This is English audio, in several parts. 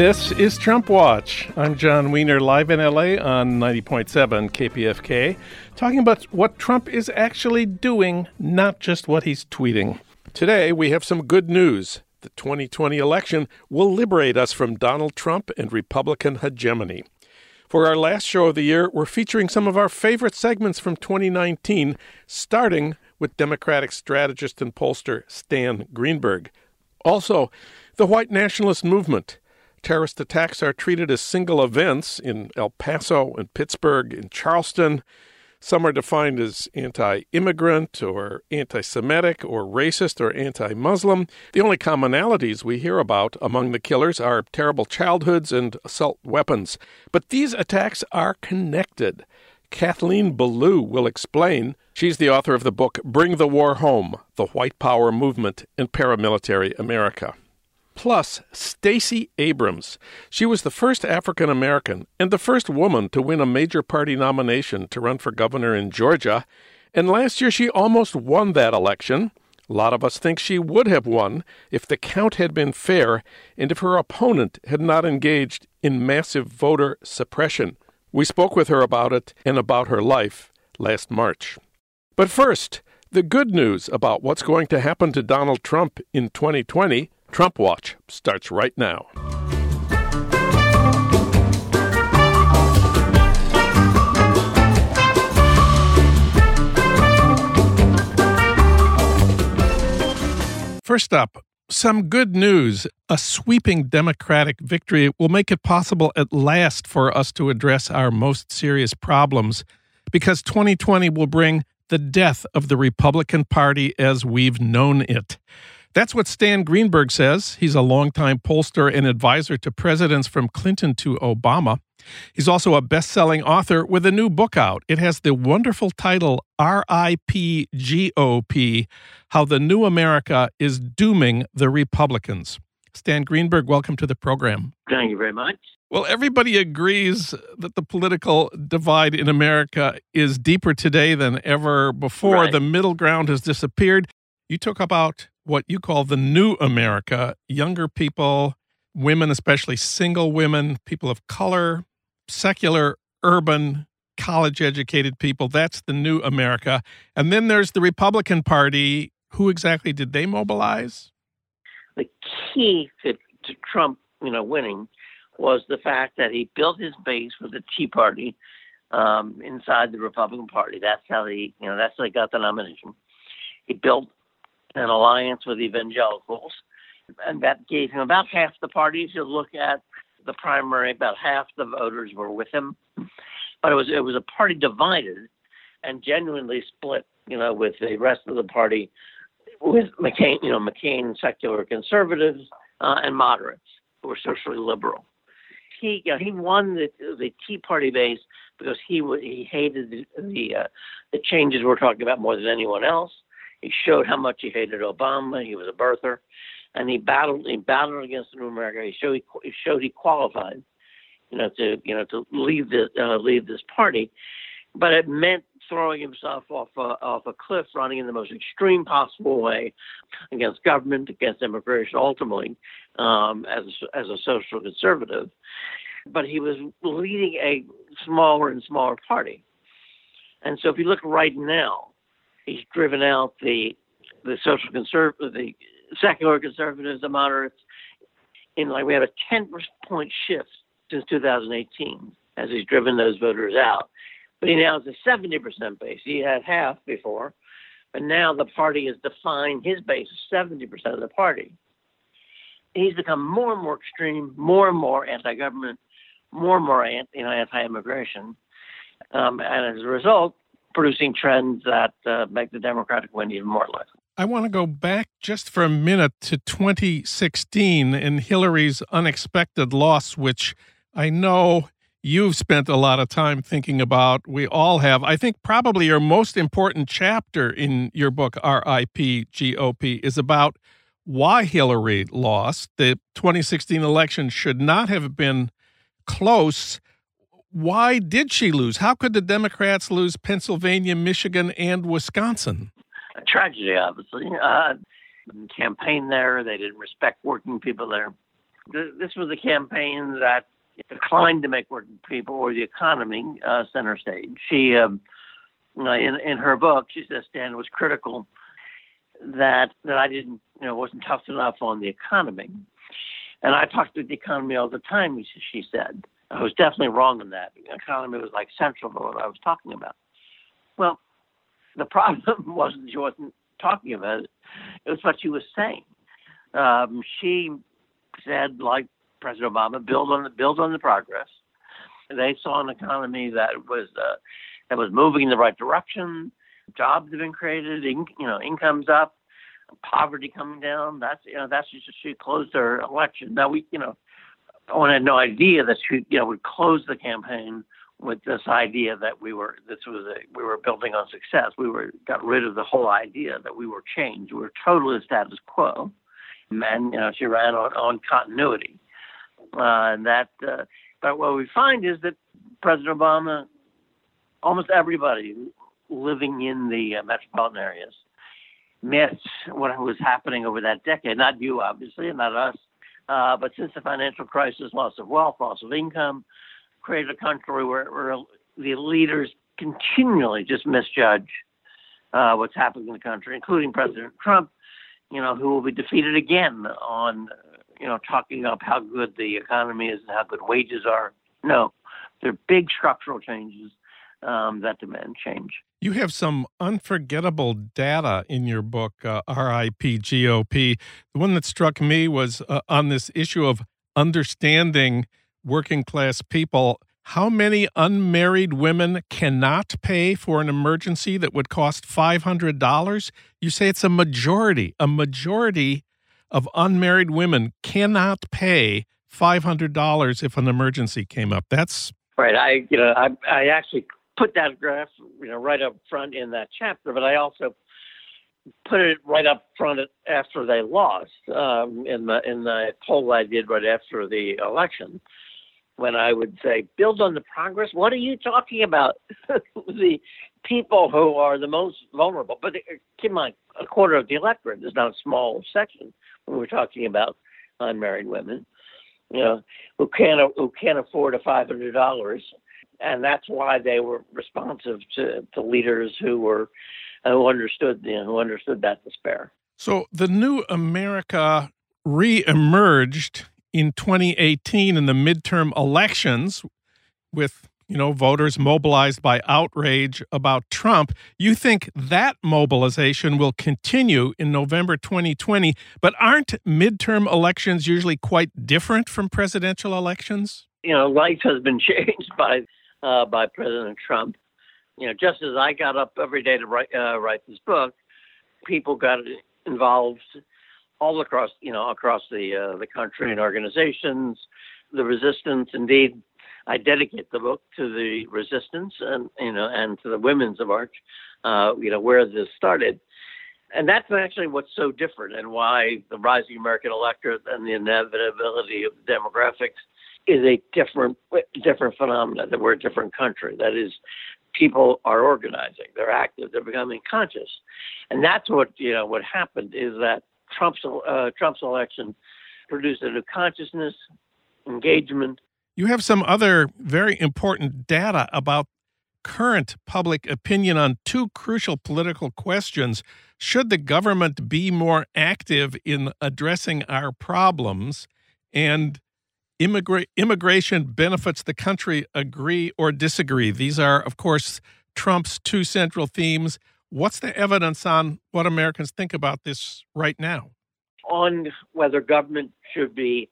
This is Trump Watch. I'm Jon Wiener, live in LA on 90.7 KPFK, talking about what Trump is actually doing, not just what he's tweeting. Today, we have some good news. The 2020 election will liberate us from Donald Trump and Republican hegemony. For our last show of the year, we're featuring some of our favorite segments from 2019, starting with Democratic strategist and pollster Stan Greenberg. Also, the white nationalist movement Terrorist attacks are treated as single events in El Paso and Pittsburgh and Charleston. Some are defined as anti immigrant or anti Semitic or racist or anti Muslim. The only commonalities we hear about among the killers are terrible childhoods and assault weapons. But these attacks are connected. Kathleen Belew will explain. She's the author of the book Bring the War Home The White Power Movement in Paramilitary America. Plus, Stacey Abrams. She was the first African American and the first woman to win a major party nomination to run for governor in Georgia. And last year she almost won that election. A lot of us think she would have won if the count had been fair and if her opponent had not engaged in massive voter suppression. We spoke with her about it and about her life last March. But first, the good news about what's going to happen to Donald Trump in 2020 Trump Watch starts right now. First up, some good news. A sweeping Democratic victory will make it possible at last for us to address our most serious problems because 2020 will bring the death of the Republican Party as we've known it. That's what Stan Greenberg says. He's a longtime pollster and advisor to presidents from Clinton to Obama. He's also a best selling author with a new book out. It has the wonderful title RIP GOP How the New America is Dooming the Republicans. Stan Greenberg, welcome to the program. Thank you very much. Well, everybody agrees that the political divide in America is deeper today than ever before. Right. The middle ground has disappeared. You talk about what you call the new America, younger people, women, especially single women, people of color, secular, urban, college educated people. That's the new America. And then there's the Republican Party. Who exactly did they mobilize? The key to, to Trump, you know, winning was the fact that he built his base with the Tea Party um, inside the Republican Party. That's how he, you know, that's how he got the nomination. He built an alliance with evangelicals, and that gave him about half the party. If you look at the primary, about half the voters were with him, but it was it was a party divided and genuinely split. You know, with the rest of the party, with McCain, you know, McCain secular conservatives uh, and moderates who were socially liberal. He you know, he won the the Tea Party base because he he hated the the, uh, the changes we're talking about more than anyone else. He showed how much he hated Obama. He was a birther, and he battled. He battled against the new America. He showed he, showed he qualified, you know, to you know to leave the uh, leave this party, but it meant throwing himself off a, off a cliff, running in the most extreme possible way against government, against immigration, ultimately um, as as a social conservative. But he was leading a smaller and smaller party, and so if you look right now, He's driven out the the social conservative, the secular conservatives, the moderates. In like we have a 10 point shift since 2018 as he's driven those voters out. But he now has a 70% base. He had half before, but now the party has defined his base as 70% of the party. He's become more and more extreme, more and more anti-government, more and more you know, anti-immigration, um, and as a result, producing trends that uh, make the Democratic win even more likely. I want to go back just for a minute to 2016 and Hillary's unexpected loss, which I know you've spent a lot of time thinking about. We all have. I think probably your most important chapter in your book, RIP GOP, is about why Hillary lost. The 2016 election should not have been close why did she lose? How could the Democrats lose Pennsylvania, Michigan, and Wisconsin? A tragedy, obviously. Uh, campaign there, they didn't respect working people there. this was a campaign that declined to make working people or the economy uh, center stage. She, um, in in her book, she says Stan was critical that that I didn't, you know, wasn't tough enough on the economy. And I talked to the economy all the time. She said I was definitely wrong in that. Economy was like central to what I was talking about. Well, the problem wasn't she wasn't talking about it; it was what she was saying. Um, she said, like President Obama, build on the build on the progress. They saw an economy that was uh, that was moving in the right direction. Jobs have been created, in, you know, incomes up, poverty coming down. That's you know that's just she closed her election. Now we you know, Owen had no idea that she you know would close the campaign with this idea that we were this was a, we were building on success. We were got rid of the whole idea that we were changed. We were totally status quo, and you know she ran on on continuity, uh, and that. Uh, but what we find is that President Obama, almost everybody living in the uh, metropolitan areas, missed what was happening over that decade. Not you, obviously, and not us, uh, but since the financial crisis, loss of wealth, loss of income, created a country where, where the leaders continually just misjudge uh, what's happening in the country, including President Trump, you know, who will be defeated again on, you know, talking up how good the economy is and how good wages are. No, there are big structural changes um, that demand change. You have some unforgettable data in your book, uh, RIP GOP. The one that struck me was uh, on this issue of understanding working class people. How many unmarried women cannot pay for an emergency that would cost $500? You say it's a majority. A majority of unmarried women cannot pay $500 if an emergency came up. That's right. I, you know, I, I actually put that graph, you know, right up front in that chapter, but I also put it right up front after they lost um, in the in the poll I did right after the election when I would say, build on the progress. What are you talking about? the people who are the most vulnerable. But uh, keep in mind, a quarter of the electorate is not a small section when we're talking about unmarried women, you know, who can't who can't afford a five hundred dollars, and that's why they were responsive to, to leaders who were who understood you know, who understood that despair. So the new America re-emerged in 2018 in the midterm elections with you know voters mobilized by outrage about Trump you think that mobilization will continue in November 2020 but aren't midterm elections usually quite different from presidential elections you know life has been changed by uh, by President Trump you know just as I got up every day to write uh, write this book people got involved all across you know across the uh, the country and organizations, the resistance. Indeed, I dedicate the book to the resistance and you know and to the women's of Arch, uh, you know where this started. And that's actually what's so different, and why the rising American electorate and the inevitability of demographics is a different different phenomenon. That we're a different country. That is, people are organizing. They're active. They're becoming conscious, and that's what you know. What happened is that Trump's uh, Trump's election produced a new consciousness, engagement. You have some other very important data about current public opinion on two crucial political questions. Should the government be more active in addressing our problems? And immigra- immigration benefits the country, agree or disagree? These are, of course, Trump's two central themes. What's the evidence on what Americans think about this right now? On whether government should be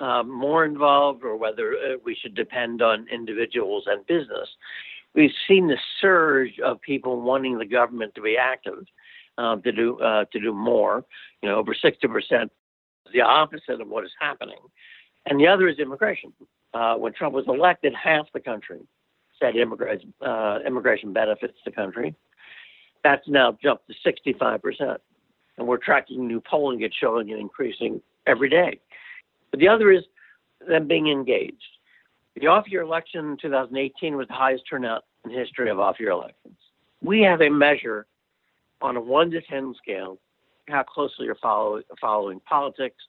uh, more involved or whether uh, we should depend on individuals and business. We've seen the surge of people wanting the government to be active, uh, to do uh, to do more. You know, over sixty percent, the opposite of what is happening. And the other is immigration. Uh, when Trump was elected, half the country said immigration uh, immigration benefits the country. That's now jumped to 65%. And we're tracking new polling, it's showing it increasing every day. But the other is them being engaged. The off year election in 2018 was the highest turnout in history of off year elections. We have a measure on a 1 to 10 scale how closely you're follow, following politics,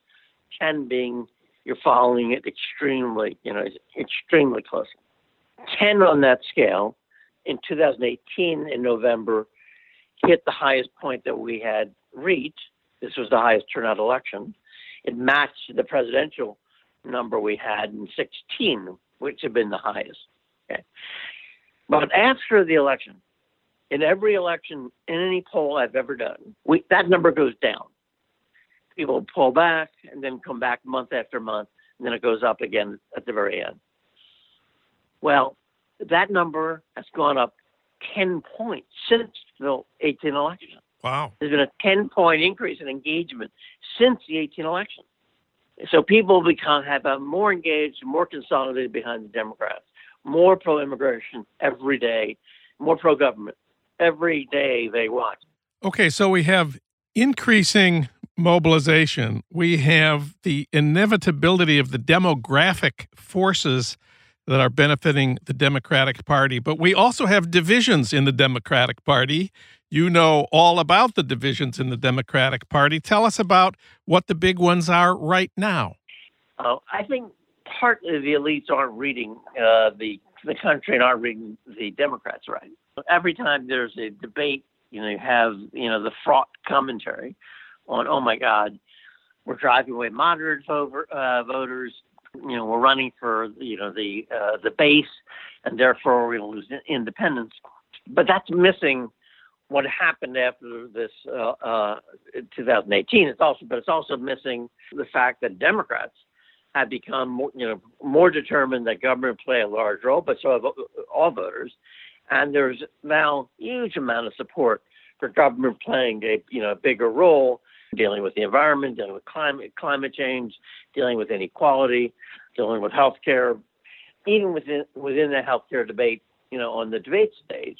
10 being you're following it extremely, you know, extremely closely. 10 on that scale in 2018 in November hit the highest point that we had reached. This was the highest turnout election. It matched the presidential number we had in 16, which had been the highest. Okay. But after the election, in every election, in any poll I've ever done, we, that number goes down. People pull back and then come back month after month, and then it goes up again at the very end. Well, that number has gone up 10 points since the 18 election. Wow. There's been a 10 point increase in engagement since the 18 election. So people become have a more engaged, more consolidated behind the Democrats, more pro immigration every day, more pro government every day they watch. Okay, so we have increasing mobilization. We have the inevitability of the demographic forces that are benefiting the Democratic Party, but we also have divisions in the Democratic Party. You know all about the divisions in the Democratic Party. Tell us about what the big ones are right now. Uh, I think partly the elites aren't reading uh, the the country and aren't reading the Democrats right. Every time there's a debate, you know, you have you know the fraught commentary on, oh my God, we're driving away moderate voter, uh, voters you know, we're running for you know the uh, the base, and therefore we're going to lose independence. But that's missing what happened after this uh, uh, 2018. It's also, but it's also missing the fact that Democrats have become more, you know more determined that government play a large role, but so have all voters. And there's now huge amount of support for government playing a you know a bigger role dealing with the environment, dealing with climate climate change, dealing with inequality, dealing with healthcare, even within within the healthcare debate, you know, on the debate stage,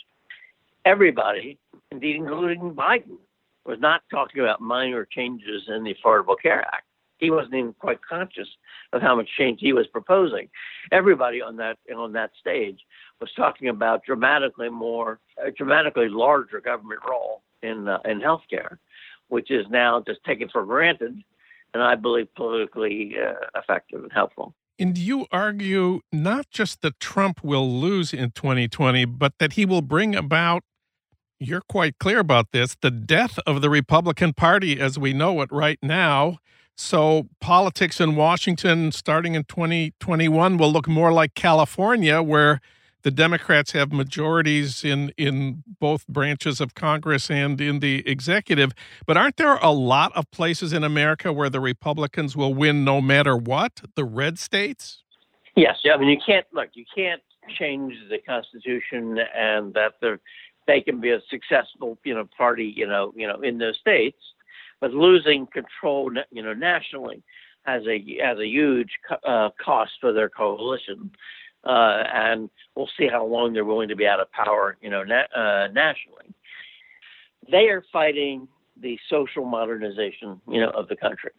everybody, indeed including Biden, was not talking about minor changes in the Affordable Care Act. He wasn't even quite conscious of how much change he was proposing. Everybody on that on that stage was talking about dramatically more, dramatically larger government role in uh, in healthcare which is now just taken for granted, and I believe politically uh, effective and helpful. And you argue not just that Trump will lose in 2020, but that he will bring about, you're quite clear about this, the death of the Republican Party as we know it right now. So politics in Washington starting in 2021 will look more like California, where the Democrats have majorities in in both branches of Congress and in the executive. But aren't there a lot of places in America where the Republicans will win no matter what? The red states. Yes, yeah. I mean you can't look. You can't change the Constitution and that they can be a successful you know party you know you know in those states, but losing control you know nationally has a has a huge uh, cost for their coalition uh, and we'll see how long they're willing to be out of power, you know, na- uh, nationally. They are fighting the social modernization, you know, of the country.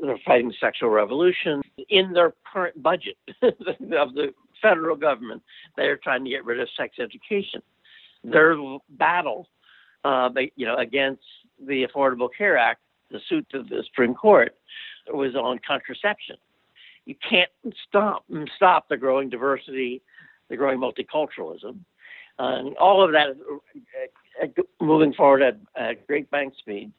They're fighting sexual revolution in their current budget of the federal government. They are trying to get rid of sex education. Their battle, uh, you know, against the Affordable Care Act, the suit to the Supreme Court, was on contraception you can't stop stop the growing diversity, the growing multiculturalism, uh, and all of that uh, uh, moving forward at, at great bank speed.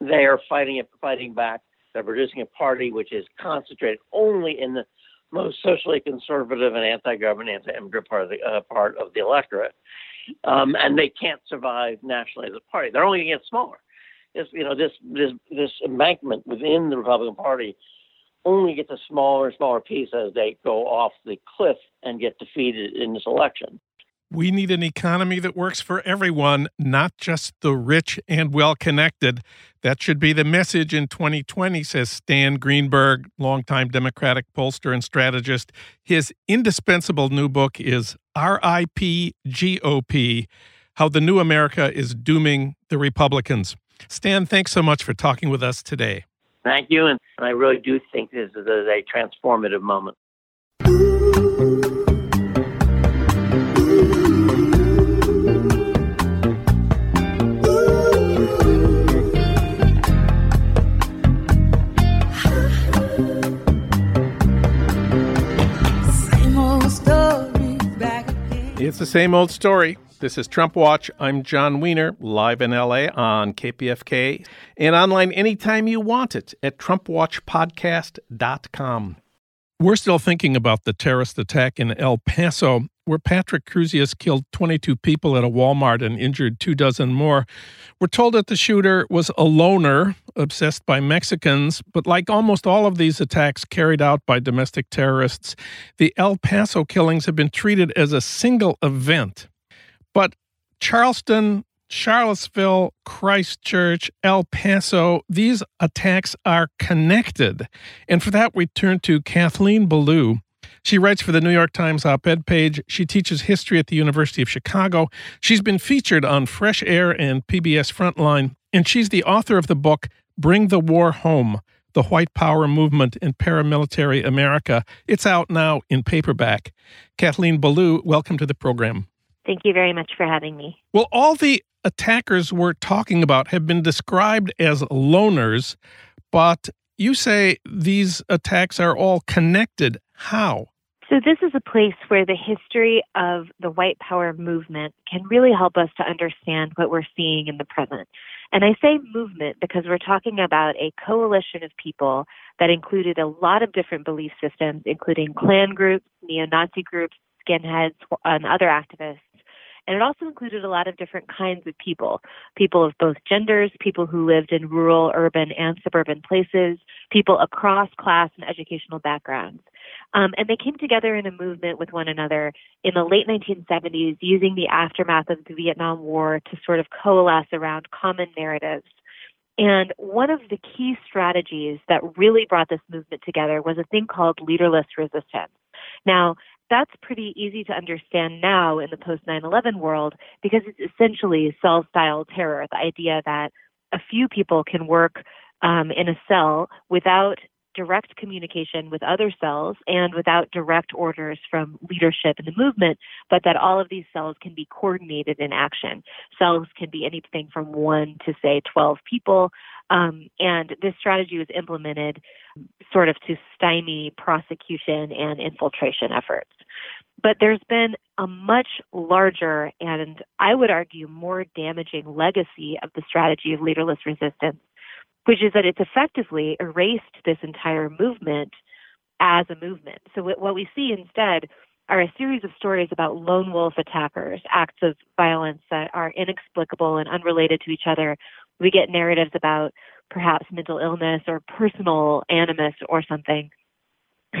They are fighting it, fighting back. They're producing a party which is concentrated only in the most socially conservative and anti-government, anti-immigrant part of the uh, part of the electorate, um, and they can't survive nationally as a party. They're only going to get smaller. This, you know, this this this embankment within the Republican Party only gets a smaller and smaller piece as they go off the cliff and get defeated in this election. We need an economy that works for everyone, not just the rich and well connected. That should be the message in 2020, says Stan Greenberg, longtime Democratic pollster and strategist. His indispensable new book is RIP GOP How the New America is Dooming the Republicans. Stan, thanks so much for talking with us today. Thank you. And I really do think this is a transformative moment. It's the same old story. This is Trump Watch. I'm Jon Wiener, live in LA on KPFK and online anytime you want it at TrumpWatchPodcast.com. We're still thinking about the terrorist attack in El Paso, where Patrick Crusius killed 22 people at a Walmart and injured two dozen more. We're told that the shooter was a loner, obsessed by Mexicans, but like almost all of these attacks carried out by domestic terrorists, the El Paso killings have been treated as a single event. But Charleston, Charlottesville, Christchurch, El Paso, these attacks are connected. And for that, we turn to Kathleen Belew. She writes for the New York Times op ed page. She teaches history at the University of Chicago. She's been featured on Fresh Air and PBS Frontline, and she's the author of the book Bring the War Home The White Power Movement in Paramilitary America. It's out now in paperback. Kathleen Belew, welcome to the program. Thank you very much for having me. Well, all the attackers we're talking about have been described as loners, but you say these attacks are all connected. How? So, this is a place where the history of the white power movement can really help us to understand what we're seeing in the present. And I say movement because we're talking about a coalition of people that included a lot of different belief systems, including Klan groups, neo Nazi groups, skinheads, and other activists and it also included a lot of different kinds of people people of both genders, people who lived in rural, urban, and suburban places, people across class and educational backgrounds. Um, and they came together in a movement with one another in the late 1970s using the aftermath of the Vietnam War to sort of coalesce around common narratives. And one of the key strategies that really brought this movement together was a thing called leaderless resistance. Now, that's pretty easy to understand now in the post 9 11 world because it's essentially cell style terror the idea that a few people can work um, in a cell without direct communication with other cells and without direct orders from leadership in the movement, but that all of these cells can be coordinated in action. Cells can be anything from one to, say, 12 people. Um, and this strategy was implemented sort of to stymie prosecution and infiltration efforts. But there's been a much larger and I would argue more damaging legacy of the strategy of leaderless resistance which is that it's effectively erased this entire movement as a movement. So what we see instead are a series of stories about lone wolf attackers, acts of violence that are inexplicable and unrelated to each other. We get narratives about perhaps mental illness or personal animus or something.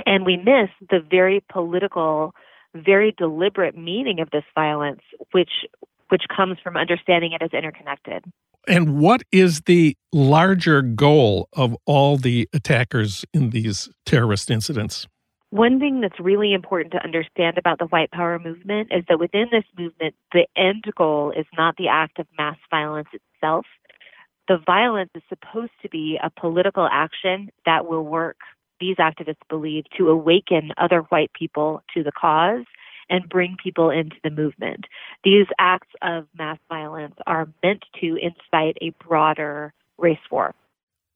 And we miss the very political, very deliberate meaning of this violence, which which comes from understanding it as interconnected. And what is the larger goal of all the attackers in these terrorist incidents? One thing that's really important to understand about the white power movement is that within this movement, the end goal is not the act of mass violence itself. The violence is supposed to be a political action that will work, these activists believe, to awaken other white people to the cause and bring people into the movement. These acts of mass violence are meant to incite a broader race war.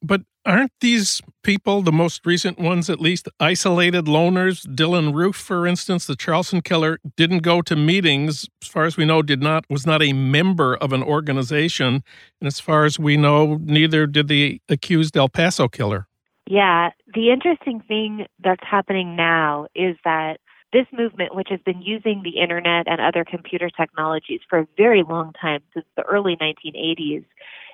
But aren't these people, the most recent ones at least, isolated loners? Dylann Roof, for instance, the Charleston killer, didn't go to meetings. As far as we know, did not was not a member of an organization, and as far as we know, neither did the accused El Paso killer. Yeah, the interesting thing that's happening now is that this movement, which has been using the internet and other computer technologies for a very long time, since the early 1980s,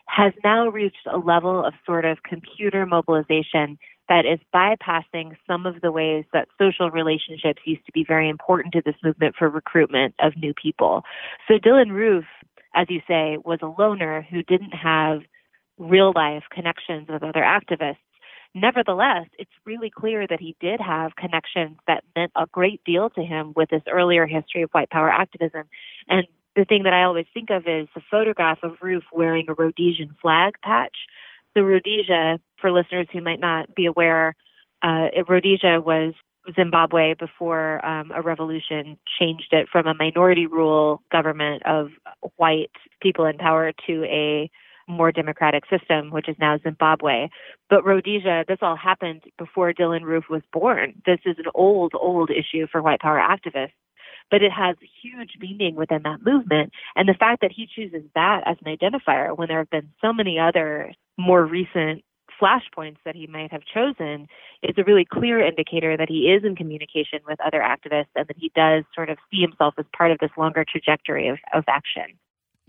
has now reached a level of sort of computer mobilization that is bypassing some of the ways that social relationships used to be very important to this movement for recruitment of new people. So Dylann Roof, as you say, was a loner who didn't have real life connections with other activists. Nevertheless, it's really clear that he did have connections that meant a great deal to him with this earlier history of white power activism. And the thing that I always think of is the photograph of Roof wearing a Rhodesian flag patch. The Rhodesia, for listeners who might not be aware, uh, Rhodesia was Zimbabwe before um, a revolution changed it from a minority rule government of white people in power to a more democratic system, which is now Zimbabwe. But Rhodesia, this all happened before Dylann Roof was born. This is an old, old issue for white power activists. but it has huge meaning within that movement. And the fact that he chooses that as an identifier when there have been so many other more recent flashpoints that he might have chosen is a really clear indicator that he is in communication with other activists and that he does sort of see himself as part of this longer trajectory of, of action.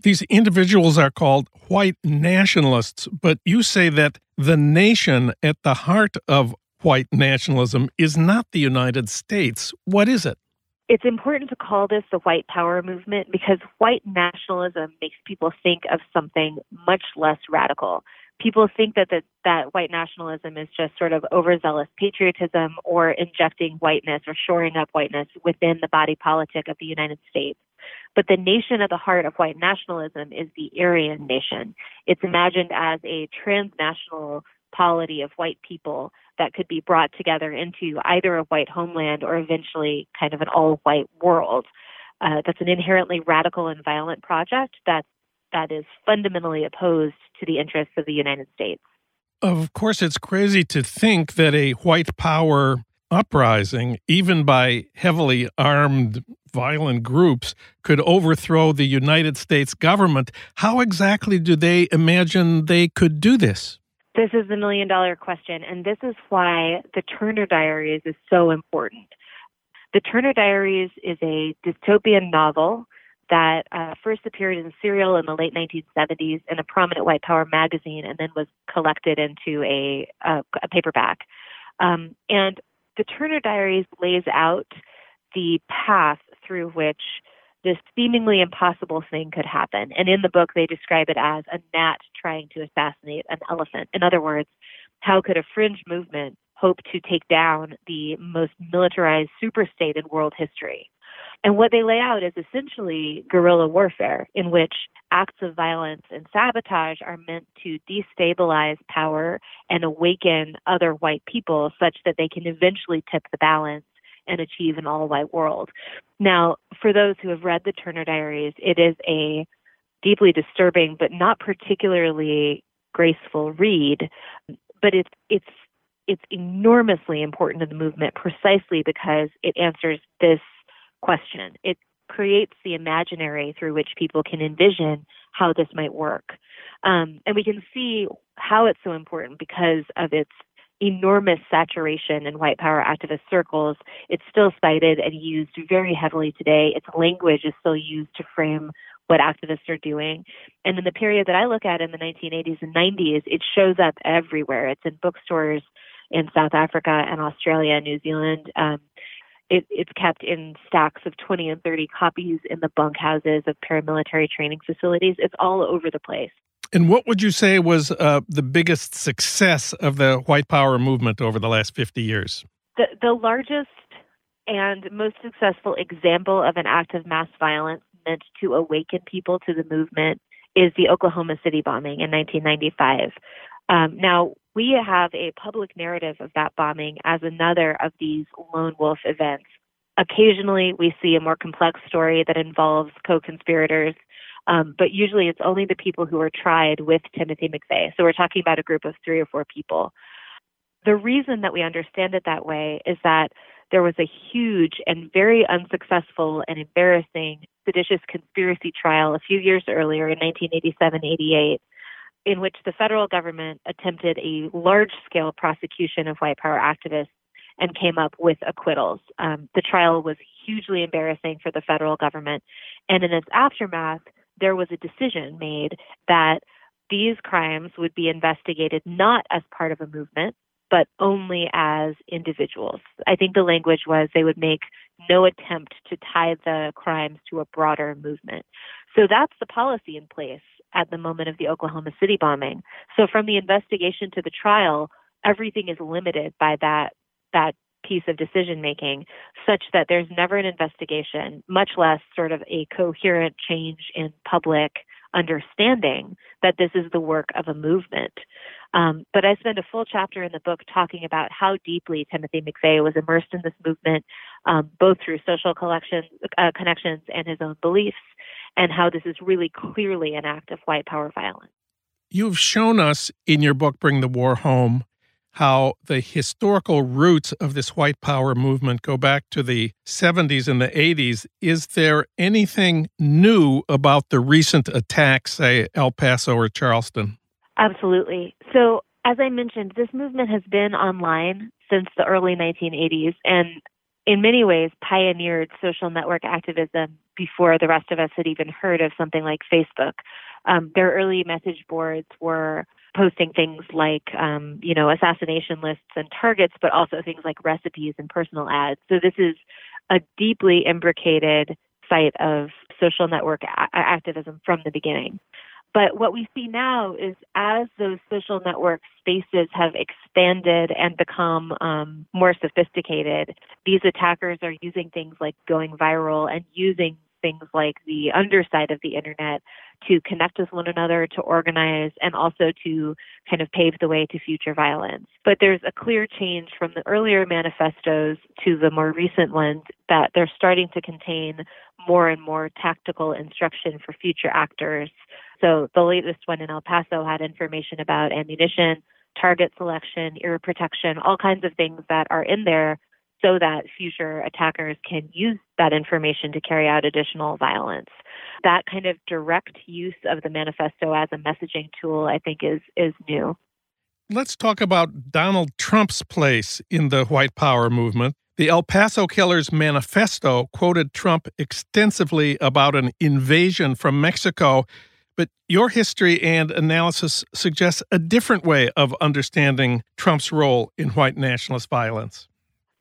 These individuals are called white nationalists, but you say that the nation at the heart of white nationalism is not the United States. What is it? It's important to call this the white power movement because white nationalism makes people think of something much less radical people think that, that that white nationalism is just sort of overzealous patriotism or injecting whiteness or shoring up whiteness within the body politic of the United States. But the nation at the heart of white nationalism is the Aryan nation. It's imagined as a transnational polity of white people that could be brought together into either a white homeland or eventually kind of an all white world. Uh, that's an inherently radical and violent project that's that is fundamentally opposed to the interests of the United States. Of course, it's crazy to think that a white power uprising, even by heavily armed violent groups, could overthrow the United States government. How exactly do they imagine they could do this? This is the million dollar question, and this is why the Turner Diaries is so important. The Turner Diaries is a dystopian novel that uh, first appeared in serial in the late 1970s in a prominent white power magazine and then was collected into a, a, a paperback. Um, and the Turner Diaries lays out the path through which this seemingly impossible thing could happen. And in the book, they describe it as a gnat trying to assassinate an elephant. In other words, how could a fringe movement hope to take down the most militarized superstate in world history? And what they lay out is essentially guerrilla warfare, in which acts of violence and sabotage are meant to destabilize power and awaken other white people such that they can eventually tip the balance and achieve an all white world. Now, for those who have read the Turner Diaries, it is a deeply disturbing but not particularly graceful read, but it's it's it's enormously important to the movement precisely because it answers this question. It creates the imaginary through which people can envision how this might work. Um, and we can see how it's so important because of its enormous saturation in white power activist circles. It's still cited and used very heavily today. Its language is still used to frame what activists are doing. And in the period that I look at in the 1980s and 90s, it shows up everywhere. It's in bookstores in South Africa and Australia, and New Zealand. Um, it, it's kept in stacks of 20 and 30 copies in the bunkhouses of paramilitary training facilities. It's all over the place. And what would you say was uh, the biggest success of the white power movement over the last 50 years? The, the largest and most successful example of an act of mass violence meant to awaken people to the movement is the Oklahoma City bombing in 1995. Um, now, we have a public narrative of that bombing as another of these lone wolf events. Occasionally, we see a more complex story that involves co conspirators, um, but usually it's only the people who are tried with Timothy McVeigh. So we're talking about a group of three or four people. The reason that we understand it that way is that there was a huge and very unsuccessful and embarrassing seditious conspiracy trial a few years earlier in 1987 88 in which the federal government attempted a large scale prosecution of white power activists and came up with acquittals. Um, the trial was hugely embarrassing for the federal government. And in its aftermath, there was a decision made that these crimes would be investigated not as part of a movement, but only as individuals. I think the language was they would make no attempt to tie the crimes to a broader movement. So that's the policy in place at the moment of the Oklahoma City bombing. So from the investigation to the trial, everything is limited by that that piece of decision making such that there's never an investigation, much less sort of a coherent change in public understanding that this is the work of a movement. Um, but I spend a full chapter in the book talking about how deeply Timothy McVeigh was immersed in this movement, um, both through social uh, connections and his own beliefs, and how this is really clearly an act of white power violence. You've shown us in your book, Bring the War Home, how the historical roots of this white power movement go back to the 70s and the 80s. Is there anything new about the recent attacks, say El Paso or Charleston? Absolutely. So, as I mentioned, this movement has been online since the early 1980s and in many ways pioneered social network activism before the rest of us had even heard of something like Facebook. Um, their early message boards were posting things like, um, you know, assassination lists and targets, but also things like recipes and personal ads. So this is a deeply imbricated site of social network a- activism from the beginning. But what we see now is as those social network spaces have expanded and become um, more sophisticated, these attackers are using things like going viral and using things like the underside of the internet to connect with one another, to organize, and also to kind of pave the way to future violence. But there's a clear change from the earlier manifestos to the more recent ones that they're starting to contain more and more tactical instruction for future actors. So the latest one in El Paso had information about ammunition, target selection, ear protection, all kinds of things that are in there so that future attackers can use that information to carry out additional violence. That kind of direct use of the manifesto as a messaging tool, I think, is is new. Let's talk about Donald Trump's place in the white power movement. The El Paso Killers manifesto quoted Trump extensively about an invasion from Mexico, but your history and analysis suggests a different way of understanding Trump's role in white nationalist violence.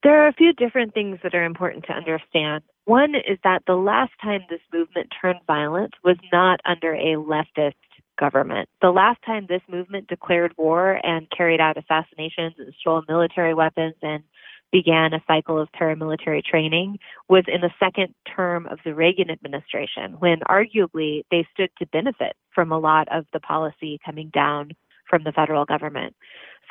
There are a few different things that are important to understand. One is that the last time this movement turned violent was not under a leftist government. The last time this movement declared war and carried out assassinations and stole military weapons and began a cycle of paramilitary training was in the second term of the Reagan administration, when arguably they stood to benefit from a lot of the policy coming down from the federal government.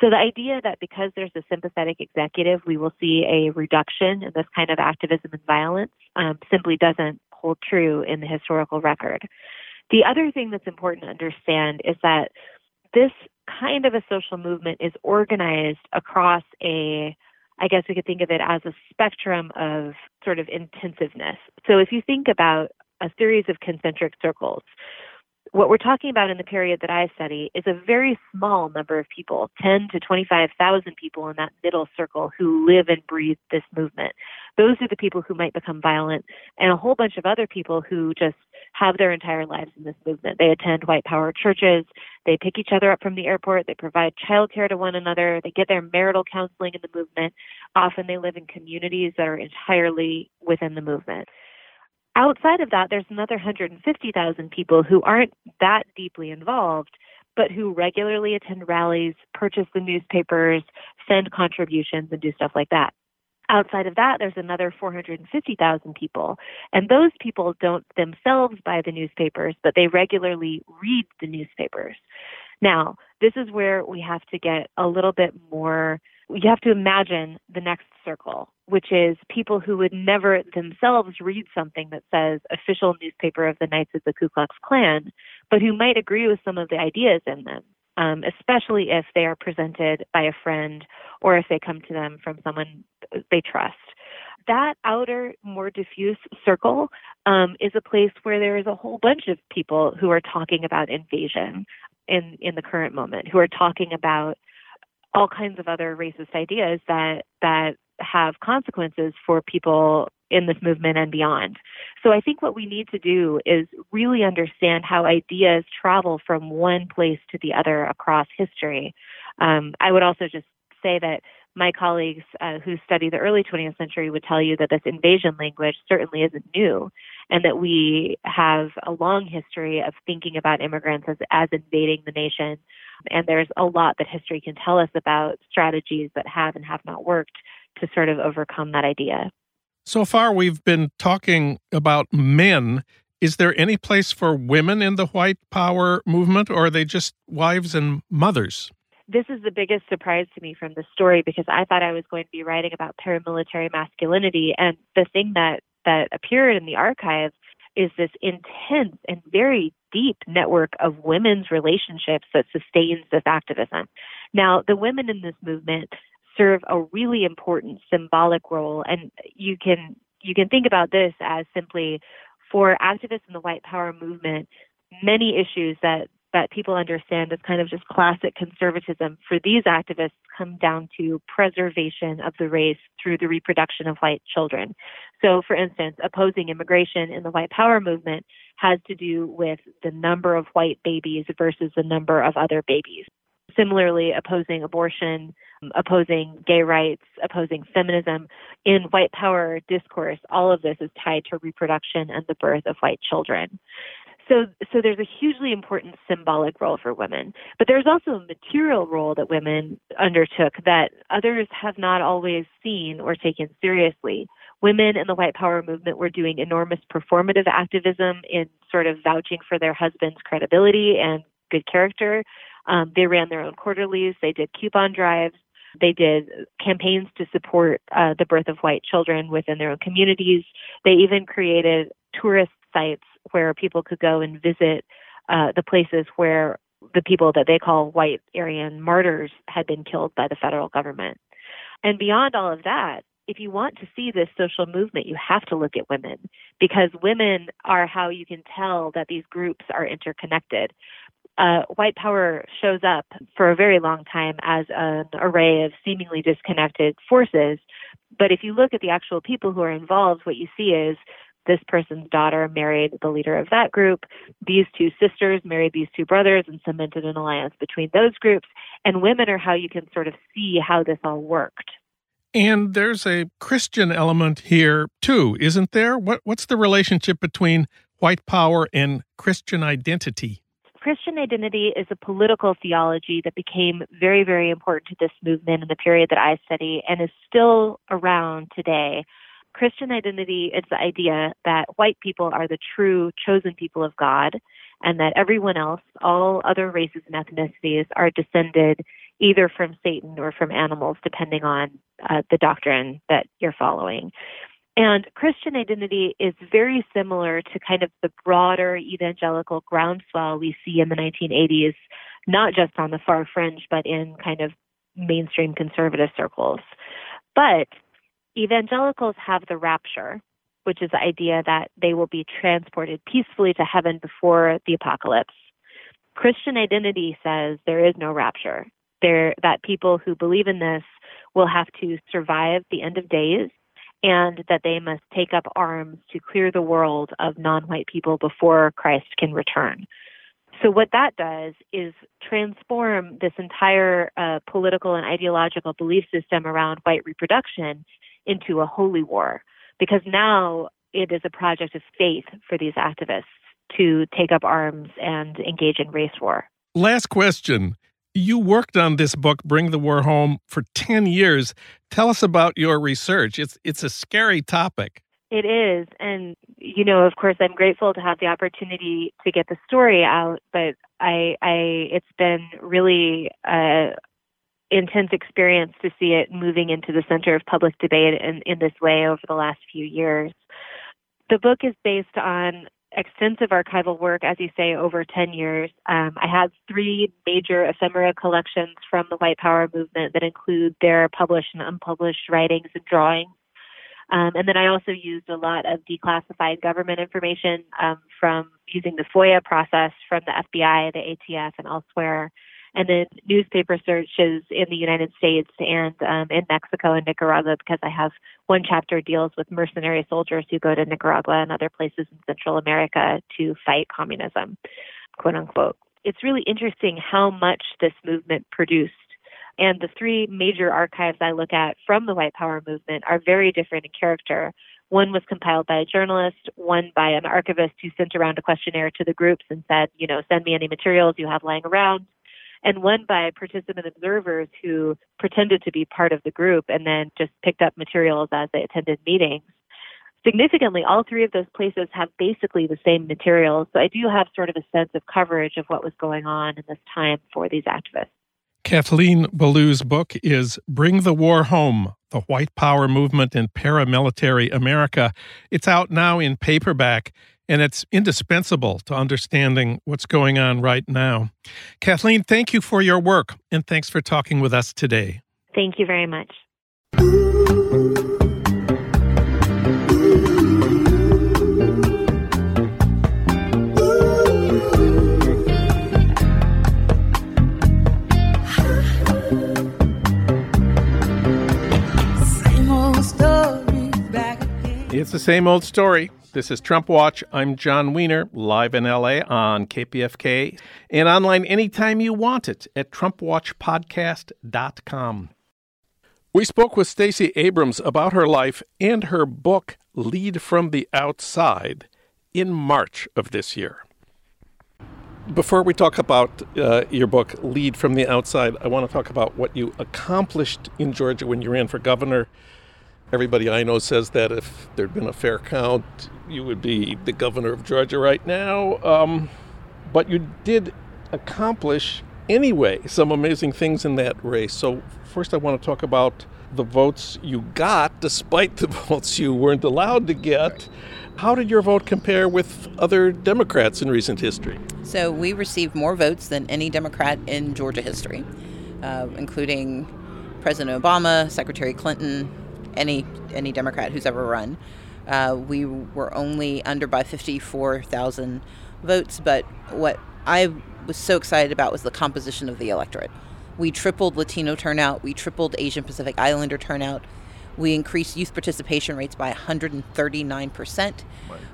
So the idea that because there's a sympathetic executive, we will see a reduction in this kind of activism and violence um, simply doesn't hold true in the historical record. The other thing that's important to understand is that this kind of a social movement is organized across a I guess we could think of it as a spectrum of sort of intensiveness. So if you think about a series of concentric circles, what we're talking about in the period that I study is a very small number of people, 10 to 25,000 people in that middle circle who live and breathe this movement. Those are the people who might become violent, and a whole bunch of other people who just have their entire lives in this movement. They attend white power churches, they pick each other up from the airport, they provide childcare to one another, they get their marital counseling in the movement. Often they live in communities that are entirely within the movement. Outside of that, there's another 150,000 people who aren't that deeply involved, but who regularly attend rallies, purchase the newspapers, send contributions, and do stuff like that. Outside of that, there's another 450,000 people. And those people don't themselves buy the newspapers, but they regularly read the newspapers. Now, this is where we have to get a little bit more, you have to imagine the next circle which is people who would never themselves read something that says official newspaper of the Knights of the Ku Klux Klan, but who might agree with some of the ideas in them, um, especially if they are presented by a friend or if they come to them from someone they trust. That outer, more diffuse circle um, is a place where there is a whole bunch of people who are talking about invasion in in the current moment, who are talking about all kinds of other racist ideas that that have consequences for people in this movement and beyond. So I think what we need to do is really understand how ideas travel from one place to the other across history. Um, I would also just say that my colleagues uh, who study the early 20th century would tell you that this invasion language certainly isn't new and that we have a long history of thinking about immigrants as, as invading the nation. And there's a lot that history can tell us about strategies that have and have not worked to sort of overcome that idea. So far, we've been talking about men. Is there any place for women in the white power movement, or are they just wives and mothers? This is the biggest surprise to me from the story because I thought I was going to be writing about paramilitary masculinity. And the thing that, that appeared in the archives is this intense and very deep network of women's relationships that sustains this activism. Now, the women in this movement serve a really important symbolic role, and you can you can think about this as simply for activists in the white power movement, many issues that that people understand as kind of just classic conservatism for these activists come down to preservation of the race through the reproduction of white children. So, for instance, opposing immigration in the white power movement has to do with the number of white babies versus the number of other babies. Similarly, opposing abortion, opposing gay rights, opposing feminism, in white power discourse, all of this is tied to reproduction and the birth of white children. So, so there's a hugely important symbolic role for women, but there's also a material role that women undertook that others have not always seen or taken seriously. Women in the white power movement were doing enormous performative activism in sort of vouching for their husband's credibility and good character. Um, they ran their own quarterlies. They did coupon drives. They did campaigns to support uh, the birth of white children within their own communities. They even created tourist sites where people could go and visit uh, the places where the people that they call white Aryan martyrs had been killed by the federal government. And beyond all of that, if you want to see this social movement, you have to look at women because women are how you can tell that these groups are interconnected. Uh, white power shows up for a very long time as an array of seemingly disconnected forces. But if you look at the actual people who are involved, what you see is this person's daughter married the leader of that group. These two sisters married these two brothers and cemented an alliance between those groups. And women are how you can sort of see how this all worked. And there's a Christian element here too, isn't there? What what's the relationship between white power and Christian identity? Christian identity is a political theology that became very, very important to this movement in the period that I study and is still around today. Christian identity is the idea that white people are the true chosen people of God and that everyone else, all other races and ethnicities, are descended either from Satan or from animals, depending on uh, the doctrine that you're following. And Christian identity is very similar to kind of the broader evangelical groundswell we see in the 1980s, not just on the far fringe, but in kind of mainstream conservative circles. But evangelicals have the rapture, which is the idea that they will be transported peacefully to heaven before the apocalypse. Christian identity says there is no rapture. There that people who believe in this will have to survive the end of days and that they must take up arms to clear the world of non-white people before Christ can return. So what that does is transform this entire uh, political and ideological belief system around white reproduction into a holy war because now it is a project of faith for these activists to take up arms and engage in race war. Last question. You worked on this book, Bring the War Home, for 10 years. Tell us about your research. It's, it's a scary topic. It is. And, you know, of course, I'm grateful to have the opportunity to get the story out, but I, I it's been really uh, intense experience to see it moving into the center of public debate in, in this way over the last few years. The book is based on extensive archival work, as you say, over 10 years. Um, I have three major ephemera collections from the white power movement that include their published and unpublished writings and drawings. Um, and then I also used a lot of declassified government information um, from using the FOIA process from the FBI, the ATF, and elsewhere and then newspaper searches in the United States and um, in Mexico and Nicaragua because I have one chapter deals with mercenary soldiers who go to Nicaragua and other places in Central America to fight communism, quote unquote. It's really interesting how much this movement produced. And the three major archives I look at from the white power movement are very different in character. One was compiled by a journalist, one by an archivist who sent around a questionnaire to the groups and said, you know, send me any materials you have lying around and one by participant observers who pretended to be part of the group and then just picked up materials as they attended meetings. Significantly, all three of those places have basically the same materials, so I do have sort of a sense of coverage of what was going on in this time for these activists. Kathleen Belew's book is Bring the War Home The White Power Movement in Paramilitary America. It's out now in paperback, and it's indispensable to understanding what's going on right now. Kathleen, thank you for your work, and thanks for talking with us today. Thank you very much. It's the same old story. This is Trump Watch. I'm Jon Wiener, live in LA on KPFK and online anytime you want it at TrumpWatchPodcast.com. We spoke with Stacey Abrams about her life and her book, Lead from the Outside, in March of this year. Before we talk about uh, your book, Lead from the Outside, I want to talk about what you accomplished in Georgia when you ran for governor Everybody I know says that if there'd been a fair count, you would be the governor of Georgia right now. Um, but you did accomplish, anyway, some amazing things in that race. So, first, I want to talk about the votes you got, despite the votes you weren't allowed to get. How did your vote compare with other Democrats in recent history? So, we received more votes than any Democrat in Georgia history, uh, including President Obama, Secretary Clinton, any any Democrat who's ever run. Uh, we were only under by 54,000 votes, but what I was so excited about was the composition of the electorate. We tripled Latino turnout, we tripled Asian Pacific Islander turnout, we increased youth participation rates by 139%.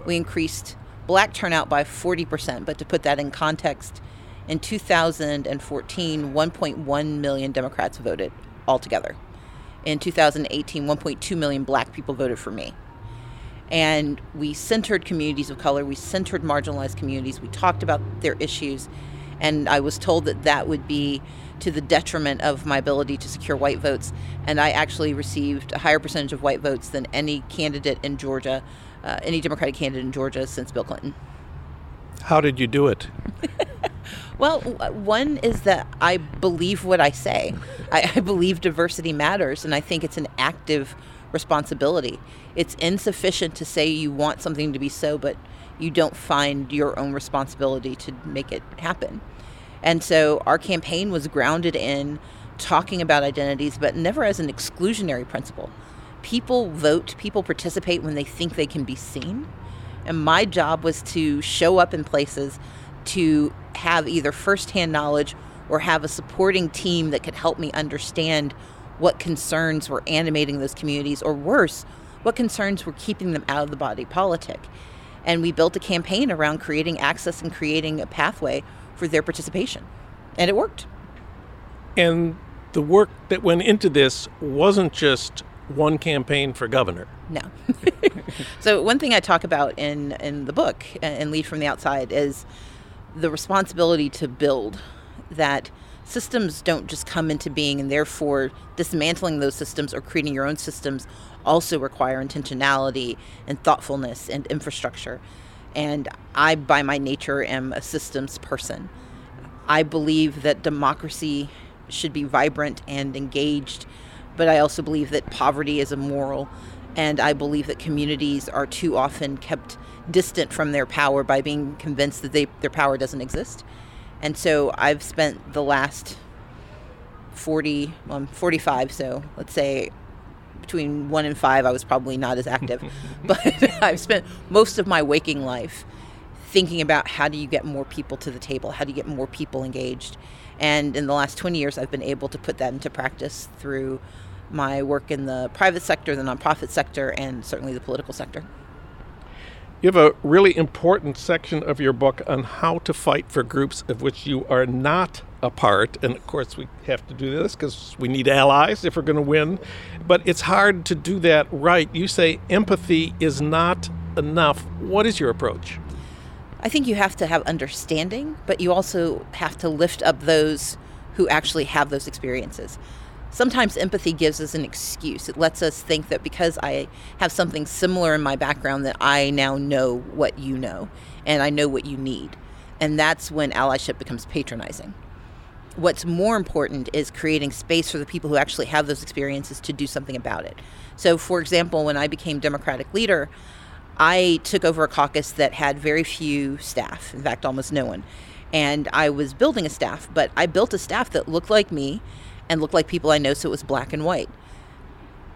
We increased black turnout by 40%, but to put that in context, in 2014, 1.1 million Democrats voted altogether in 2018, 1.2 million black people voted for me. And we centered communities of color, we centered marginalized communities, we talked about their issues, and I was told that that would be to the detriment of my ability to secure white votes. And I actually received a higher percentage of white votes than any candidate in Georgia, uh, any Democratic candidate in Georgia since Bill Clinton. How did you do it? Well, one is that I believe what I say. I, I, believe diversity matters, and I think it's an active responsibility. It's insufficient to say you want something to be so, but you don't find your own responsibility to make it happen. And so our campaign was grounded in talking about identities, but never as an exclusionary principle. People vote, people participate when they think they can be seen. And my job was to show up in places to have either firsthand knowledge or have a supporting team that could help me understand what concerns were animating those communities, or worse, what concerns were keeping them out of the body politic. And we built a campaign around creating access and creating a pathway for their participation. And it worked. And the work that went into this wasn't just one campaign for governor. No. so one thing I talk about in in the book and lead from the outside is the responsibility to build that systems don't just come into being and therefore dismantling those systems or creating your own systems also require intentionality and thoughtfulness and infrastructure. And i by my nature am a systems person. I believe that democracy should be vibrant and engaged but i also believe that poverty is immoral. And i believe that communities are too often kept distant from their power by being convinced that they, their power doesn't exist. And so I've spent the last 40, well, I'm 45, so let's say between one and five, I was probably not as active. but I've spent most of my waking life thinking about how do you get more people to the table? How do you get more people engaged? And in the last 20 years, I've been able to put that into practice through my work in the private sector, the nonprofit sector, and certainly the political sector. You have a really important section of your book on how to fight for groups of which you are not a part. And of course, we have to do this because we need allies if we're going to win. But it's hard to do that right. You say empathy is not enough. What is your approach? I think you have to have understanding, but you also have to lift up those who actually have those experiences sometimes empathy gives us an excuse. It lets us think that because I have something similar in my background that I now know what you know and I know what you need. And that's when allyship becomes patronizing. What's more important is creating space for the people who actually have those experiences to do something about it. So, for example, when I became Democratic leader, I took over a caucus that had very few staff, in fact, almost no one. And I was building a staff, but I built a staff that looked like me and looked like people I know, so it was black and white.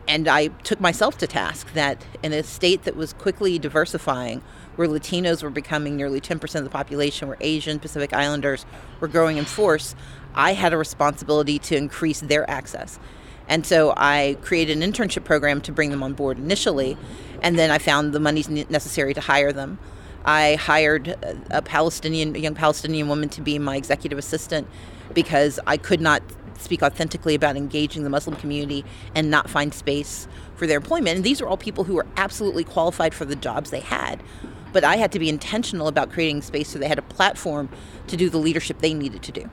And I took myself to task that in a state that was quickly diversifying, where Latinos were becoming nearly 10% of the population, where Asian Pacific Islanders were growing in force, I had a responsibility to increase their access. And so I created an internship program to bring them on board initially, and then I found the monies necessary to hire them. I hired a Palestinian, a young Palestinian woman to be my executive assistant because I could not speak authentically about engaging the Muslim community and not find space for their employment. And these are all people who were absolutely qualified for the jobs they had. But I had to be intentional about creating space so they had a platform to do the leadership they needed to do.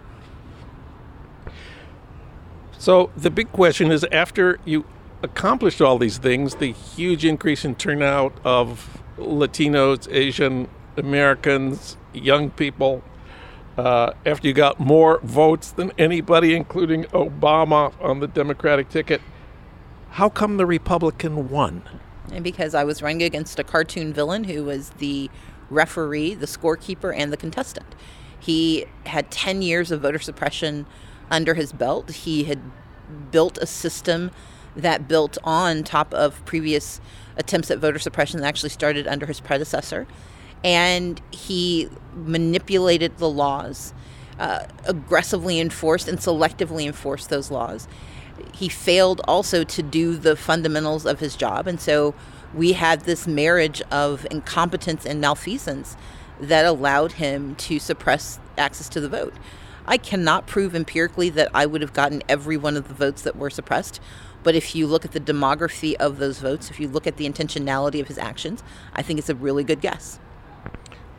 So the big question is after you accomplished all these things, the huge increase in turnout of Latinos, Asian Americans, young people, uh, after you got more votes than anybody, including Obama, on the Democratic ticket, how come the Republican won? And because I was running against a cartoon villain who was the referee, the scorekeeper, and the contestant. He had 10 years of voter suppression under his belt. He had built a system that built on top of previous attempts at voter suppression that actually started under his predecessor. And he manipulated the laws, uh, aggressively enforced and selectively enforced those laws. He failed also to do the fundamentals of his job. And so we had this marriage of incompetence and malfeasance that allowed him to suppress access to the vote. I cannot prove empirically that I would have gotten every one of the votes that were suppressed. But if you look at the demography of those votes, if you look at the intentionality of his actions, I think it's a really good guess.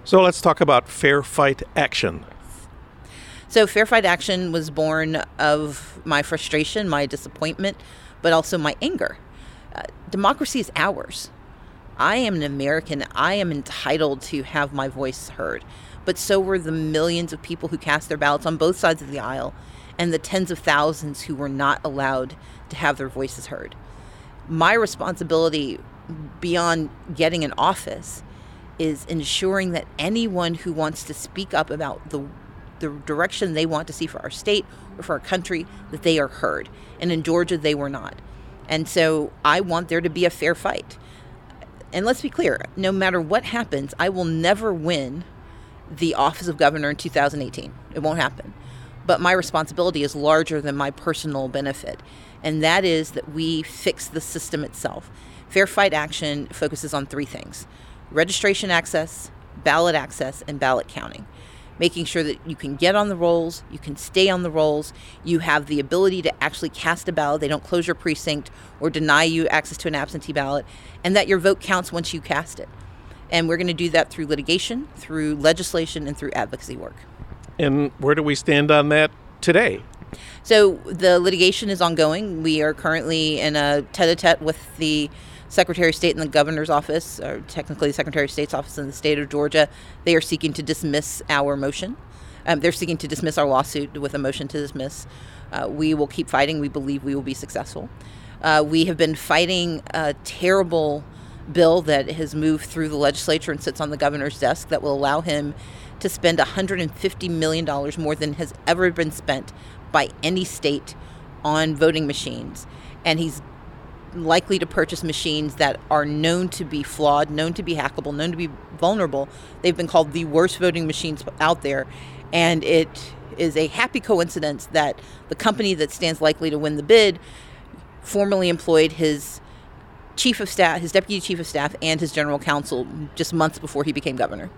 So let's talk about Fair Fight Action. So, Fair Fight Action was born of my frustration, my disappointment, but also my anger. Uh, democracy is ours. I am an American. I am entitled to have my voice heard but so were the millions of people who cast their ballots on both sides of the aisle and the tens of thousands who were not allowed to have their voices heard. My responsibility beyond getting an office is ensuring that anyone who wants to speak up about the the direction they want to see for our state or for our country that they are heard. And in Georgia they were not. And so I want there to be a fair fight. And let's be clear, no matter what happens, I will never win the office of governor in 2018. It won't happen. But my responsibility is larger than my personal benefit, and that is that we fix the system itself. Fair Fight Action focuses on three things registration access, ballot access, and ballot counting. Making sure that you can get on the rolls, you can stay on the rolls, you have the ability to actually cast a ballot. They don't close your precinct or deny you access to an absentee ballot, and that your vote counts once you cast it. And we're going to do that through litigation, through legislation, and through advocacy work. And where do we stand on that today? So the litigation is ongoing. We are currently in a tete-a-tete with the Secretary of State and the Governor's office, or technically the Secretary of State's office in the state of Georgia. They are seeking to dismiss our motion. Um, they're seeking to dismiss our lawsuit with a motion to dismiss. Uh, we will keep fighting. We believe we will be successful. Uh, we have been fighting a terrible bill that has moved through the legislature and sits on the governor's desk that will allow him to spend $150 million more than has ever been spent by any state on voting machines. And he's likely to purchase machines that are known to be flawed, known to be hackable, known to be vulnerable. They've been called the worst voting machines out there. And it is a happy coincidence that the company that stands likely to win the bid formerly employed his chief of staff, his deputy chief of staff, and his general counsel just months before he became governor.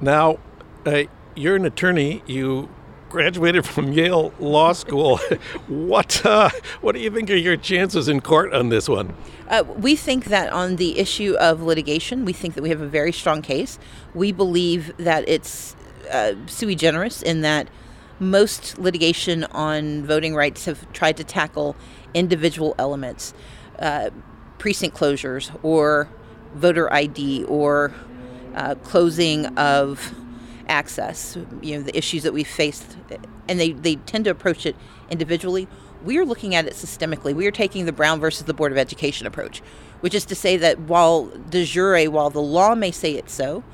Now, uh, you're an attorney. You graduated from Yale Law School. what uh, what do you think are your chances in court on this one? Uh, we think that on the issue of litigation, we think that we have a very strong case. We believe that it's uh, sui generis in that most litigation on voting rights have tried to tackle individual elements uh, precinct closures or voter ID or uh, closing of access, you know, the issues that we faced, and they, they tend to approach it individually. We are looking at it systemically. We are taking the Brown versus the Board of Education approach, which is to say that while de jure, while the law may say it's so,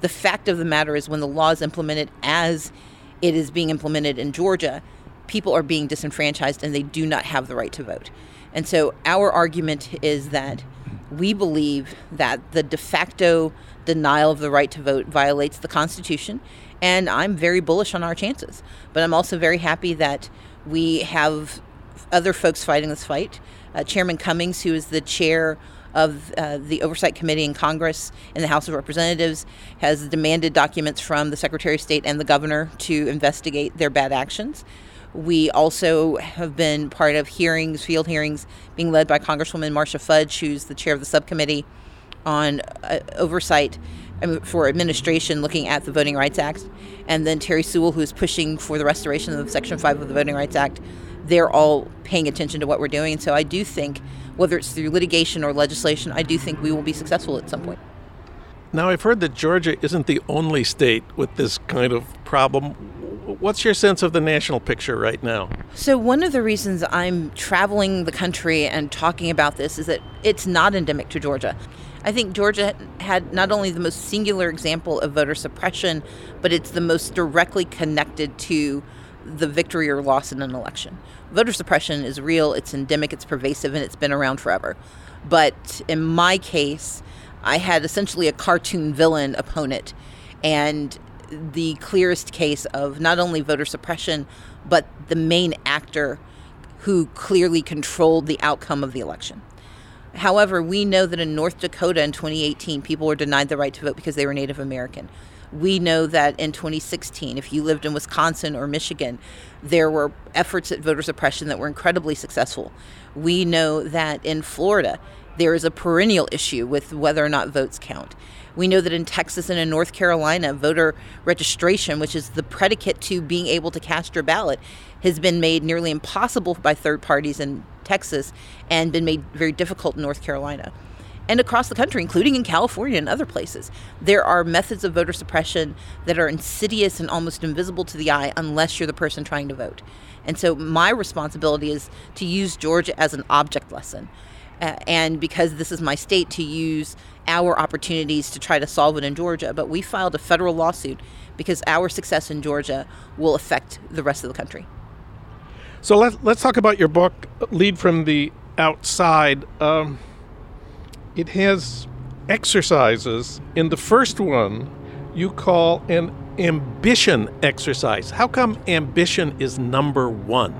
the fact of the matter is when the law is implemented as it is being implemented in Georgia, people are being disenfranchised and they do not have the right to vote. And so our argument is that we believe that the de facto denial of the right to vote violates the Constitution, and I'm very bullish on our chances. But I'm also very happy that we have other folks fighting this fight. Uh, Chairman Cummings, who is the chair of uh, the Oversight Committee in Congress and the House of Representatives, has demanded documents from the Secretary of State and the governor to investigate their bad actions. We also have been part of hearings, field hearings, being led by Congresswoman Marcia Fudge, who's the chair of the subcommittee on uh, oversight for administration looking at the Voting Rights Act, and then Terri Sewell, who's pushing for the restoration of Section 5 of the Voting Rights Act. They're all paying attention to what we're doing. And so I do think, whether it's through litigation or legislation, I do think we will be successful at some point. Now, I've heard that Georgia isn't the only state with this kind of problem. What's your sense of the national picture right now? So, one of the reasons I'm traveling the country and talking about this is that it's not endemic to Georgia. I think Georgia had not only the most singular example of voter suppression, but it's the most directly connected to the victory or loss in an election. Voter suppression is real, it's endemic, it's pervasive, and it's been around forever. But in my case, I had essentially a cartoon villain opponent and the clearest case of not only voter suppression, but the main actor who clearly controlled the outcome of the election. However, we know that in North Dakota in 2018, people were denied the right to vote because they were Native American. We know that in 2016, if you lived in Wisconsin or Michigan, there were efforts at voter suppression that were incredibly successful. We know that in Florida, there is a perennial issue with whether or not votes count. We know that in Texas and in North Carolina, voter registration, which is the predicate to being able to cast your ballot, has been made nearly impossible by third parties in Texas and been made very difficult in North Carolina. And across the country, including in California and other places, there are methods of voter suppression that are insidious and almost invisible to the eye unless you're the person trying to vote. And so, my responsibility is to use Georgia as an object lesson uh, and because this is my state, to use our opportunities to try to solve it in Georgia. But we filed a federal lawsuit because our success in Georgia will affect the rest of the country. So let, let's talk about your book, Lead from the Outside. Um, it has exercises. In the first one, you call an ambition exercise. How come ambition is number one?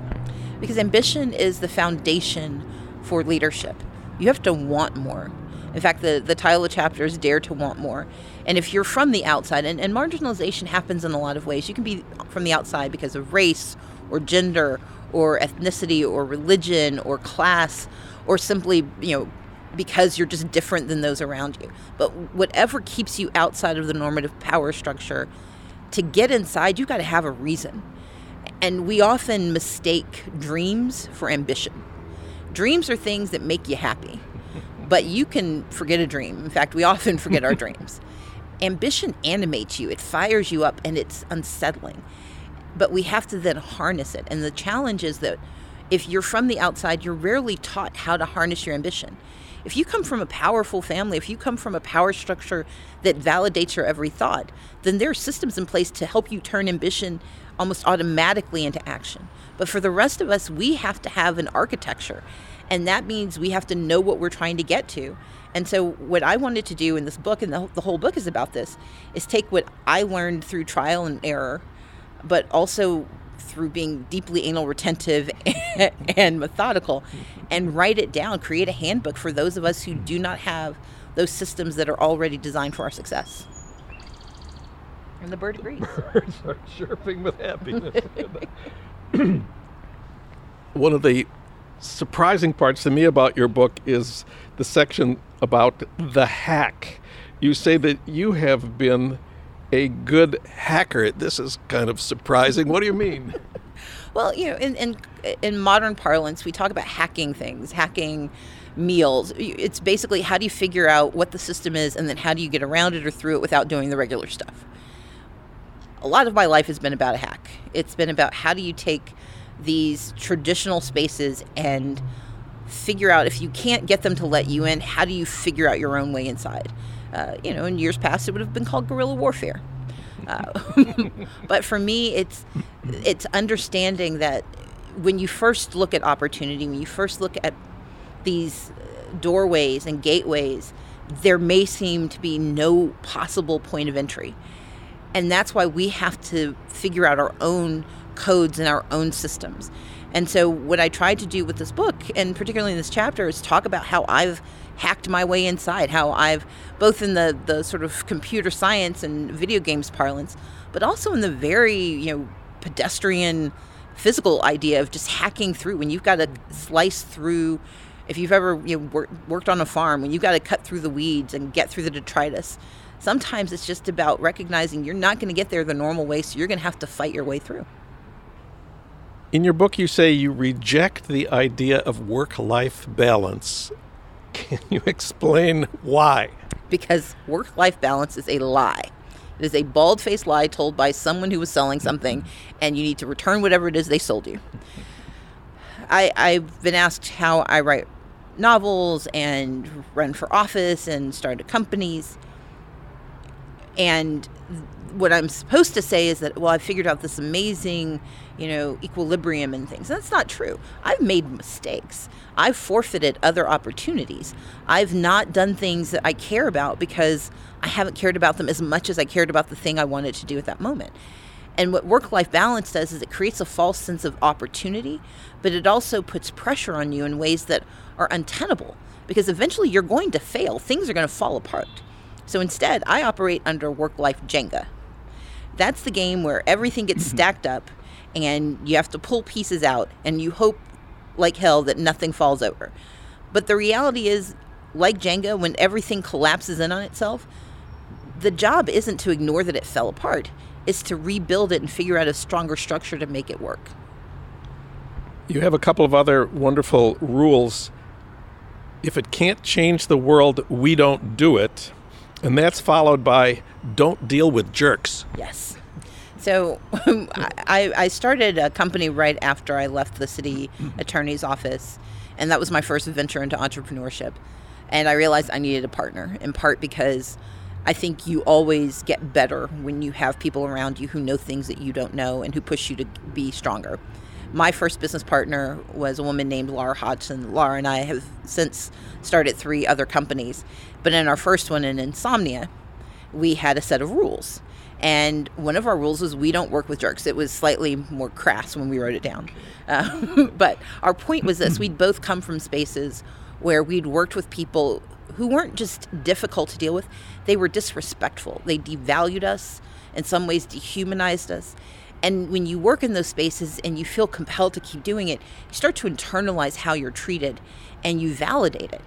Because ambition is the foundation for leadership. You have to want more. In fact, the, the title of the chapter is Dare to Want More. And if you're from the outside, and, and marginalization happens in a lot of ways, you can be from the outside because of race or gender or ethnicity or religion or class or simply, you know, because you're just different than those around you. But whatever keeps you outside of the normative power structure, to get inside, you've got to have a reason. And we often mistake dreams for ambition. Dreams are things that make you happy, but you can forget a dream. In fact, we often forget our dreams. Ambition animates you, it fires you up, and it's unsettling. But we have to then harness it. And the challenge is that if you're from the outside, you're rarely taught how to harness your ambition. If you come from a powerful family, if you come from a power structure that validates your every thought, then there are systems in place to help you turn ambition almost automatically into action. But for the rest of us, we have to have an architecture. And that means we have to know what we're trying to get to. And so, what I wanted to do in this book, and the, whole book is about this, is take what I learned through trial and error, but also through being deeply anal retentive and methodical, and write it down, create a handbook for those of us who do not have those systems that are already designed for our success. And the bird agrees. Birds are chirping with happiness. One of the surprising parts to me about your book is the section about the hack. You say that you have been a good hacker. This is kind of surprising. What do you mean? well, you know, in, in in modern parlance, we talk about hacking things, hacking meals. It's basically how do you figure out what the system is and then how do you get around it or through it without doing the regular stuff. a lot of my life has been about a hack. It's been about how do you take these traditional spaces and figure out if you can't get them to let you in, how do you figure out your own way inside? Uh, you know, in years past, it would have been called guerrilla warfare. Uh, but for me, it's it's understanding that when you first look at opportunity, when you first look at these doorways and gateways, there may seem to be no possible point of entry. And that's why we have to figure out our own codes and our own systems. And so, what I tried to do with this book, and particularly in this chapter, is talk about how I've hacked my way inside, how I've, both in the, the sort of computer science and video games parlance, but also in the very, you know, pedestrian physical idea of just hacking through. When you've got to slice through if you've ever you know, wor- worked on a farm when you've got to cut through the weeds and get through the detritus sometimes it's just about recognizing you're not going to get there the normal way so you're going to have to fight your way through. In your book you say you reject the idea of work-life balance can you explain why because work-life balance is a lie it is a bald faced lie told by someone who was selling something, and you need to return whatever it is they sold you. I, I've been asked how I write novels and run for office and started companies. And what I'm supposed to say is that, well, I figured out this amazing, you know, equilibrium and things. That's not true. I've made mistakes. I've forfeited other opportunities. I've not done things that I care about because I haven't cared about them as much as I cared about the thing I wanted to do at that moment. And what work life balance does is it creates a false sense of opportunity, but it also puts pressure on you in ways that are untenable because eventually you're going to fail. Things are going to fall apart. So instead, I operate under work life Jenga. That's the game where everything gets mm-hmm. stacked up and you have to pull pieces out and you hope like hell that nothing falls over. But the reality is, like Jenga, when everything collapses in on itself, the job isn't to ignore that it fell apart, it's to rebuild it and figure out a stronger structure to make it work. You have a couple of other wonderful rules. If it can't change the world, we don't do it. And that's followed by don't deal with jerks. Yes. So I, I started a company right after I left the city attorney's office, and that was my first venture into entrepreneurship. And I realized I needed a partner, in part because I think you always get better when you have people around you who know things that you don't know and who push you to be stronger. My first business partner was a woman named Lara Hodgson. Laura and I have since started three other companies. But in our first one, in Insomnia, we had a set of rules. And one of our rules was we don't work with jerks. It was slightly more crass when we wrote it down. Uh, but our point was this we'd both come from spaces where we'd worked with people who weren't just difficult to deal with, they were disrespectful. They devalued us, in some ways, dehumanized us. And when you work in those spaces and you feel compelled to keep doing it, you start to internalize how you're treated and you validate it.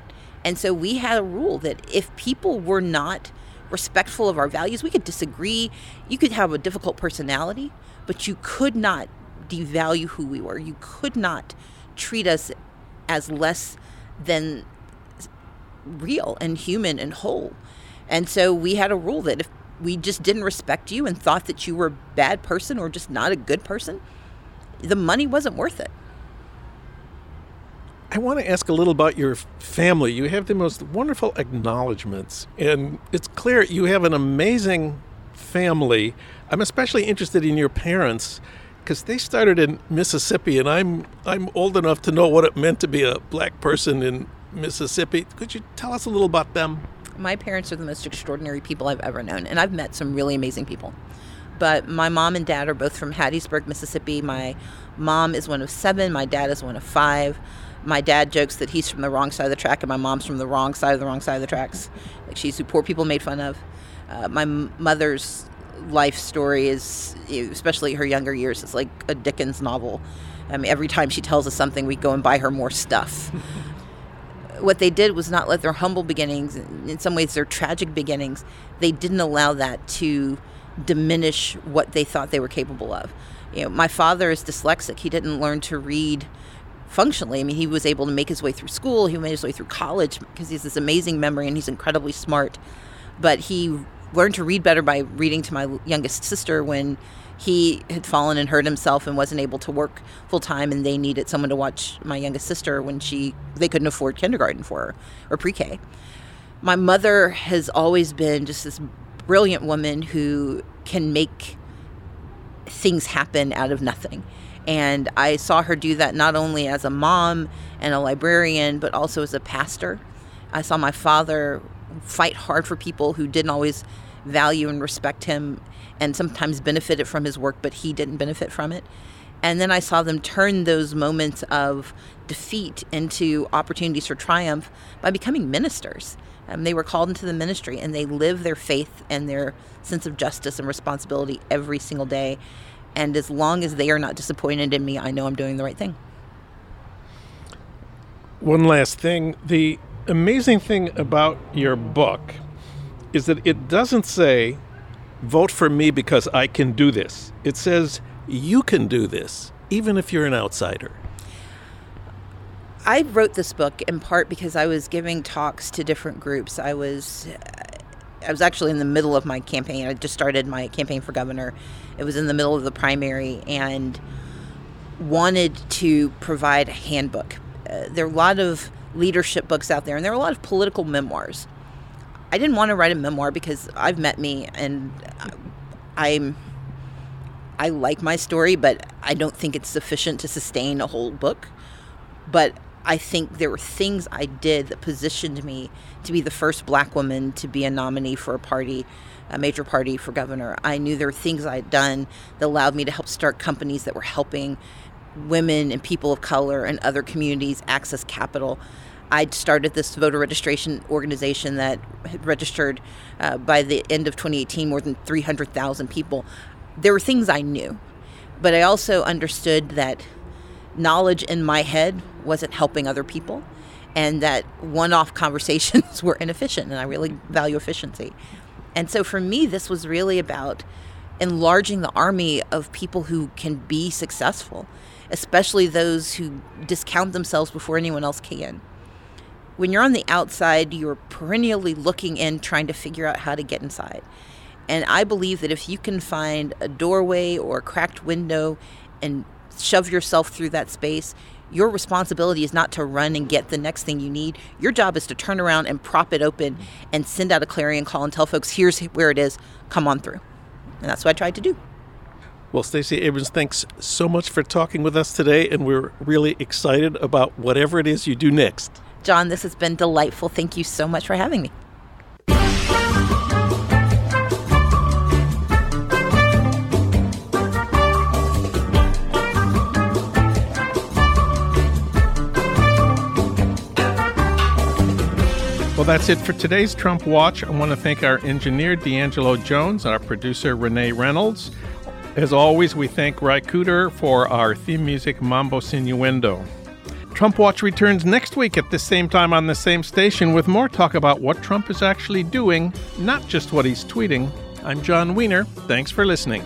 And so we had a rule that if people were not respectful of our values, we could disagree. You could have a difficult personality, but you could not devalue who we were. You could not treat us as less than real and human and whole. And so we had a rule that if we just didn't respect you and thought that you were a bad person or just not a good person, the money wasn't worth it. I want to ask a little about your family. You have the most wonderful acknowledgments, and it's clear you have an amazing family. I'm especially interested in your parents because they started in Mississippi, and I'm I'm old enough to know what it meant to be a black person in Mississippi. Could you tell us a little about them? My parents are the most extraordinary people I've ever known, and I've met some really amazing people. But my mom and dad are both from Hattiesburg, Mississippi. My mom is one of seven, my dad is one of five. My dad jokes that he's from the wrong side of the track, and my mom's from the wrong side of the wrong side of the tracks. Like she's who poor people made fun of. Uh, my mother's life story is, especially her younger years, is like a Dickens novel. I mean, every time she tells us something, we go and buy her more stuff. What they did was not let their humble beginnings, in some ways their tragic beginnings, they didn't allow that to diminish what they thought they were capable of. You know, my father is dyslexic. He didn't learn to read functionally. I mean, he was able to make his way through school. He made his way through college because he has this amazing memory and he's incredibly smart. But he learned to read better by reading to my youngest sister when he had fallen and hurt himself and wasn't able to work full time and they needed someone to watch my youngest sister when she they couldn't afford kindergarten for her or pre-K. My mother has always been just this brilliant woman who can make things happen out of nothing. And I saw her do that not only as a mom and a librarian, but also as a pastor. I saw my father fight hard for people who didn't always value and respect him and sometimes benefited from his work, but he didn't benefit from it. And then I saw them turn those moments of defeat into opportunities for triumph by becoming ministers. Um, they were called into the ministry and they live their faith and their sense of justice and responsibility every single day. And as long as they are not disappointed in me, I know I'm doing the right thing. One last thing. The amazing thing about your book is that it doesn't say, vote for me because I can do this. It says, you can do this, even if you're an outsider. I wrote this book in part because I was giving talks to different groups. I was I was actually in the middle of my campaign. I just started my campaign for governor. It was in the middle of the primary and wanted to provide a handbook. Uh, there are a lot of leadership books out there and there are a lot of political memoirs. I didn't want to write a memoir because I've met me and I'm I like my story, but I don't think it's sufficient to sustain a whole book. But I think there were things I did that positioned me to be the first black woman to be a nominee for a party, a major party for governor. I knew there were things I had done that allowed me to help start companies that were helping women and people of color and other communities access capital. I'd started this voter registration organization that registered uh, by the end of 2018 more than 300,000 people. There were things I knew, but I also understood that knowledge in my head wasn't helping other people and that one off conversations were inefficient, and I really value efficiency. And so for me, this was really about enlarging the army of people who can be successful, especially those who discount themselves before anyone else can. When you're on the outside, you're perennially looking in, trying to figure out how to get inside. And I believe that if you can find a doorway or a cracked window and shove yourself through that space, your responsibility is not to run and get the next thing you need. Your job is to turn around and prop it open and send out a clarion call and tell folks, here's where it is, come on through. And that's what I tried to do. Well, Stacey Abrams, thanks so much for talking with us today, and we're really excited about whatever it is you do next. Jon, this has been delightful. Thank you so much for having me. Well, that's it for today's Trump Watch. I want to thank our engineer, D'Angelo Jones, and our producer, Renee Reynolds. As always, we thank Ry Cooder for our theme music, Mambo Sinuendo. Trump Watch returns next week at the same time on the same station with more talk about what Trump is actually doing, not just what he's tweeting. I'm Jon Wiener. Thanks for listening.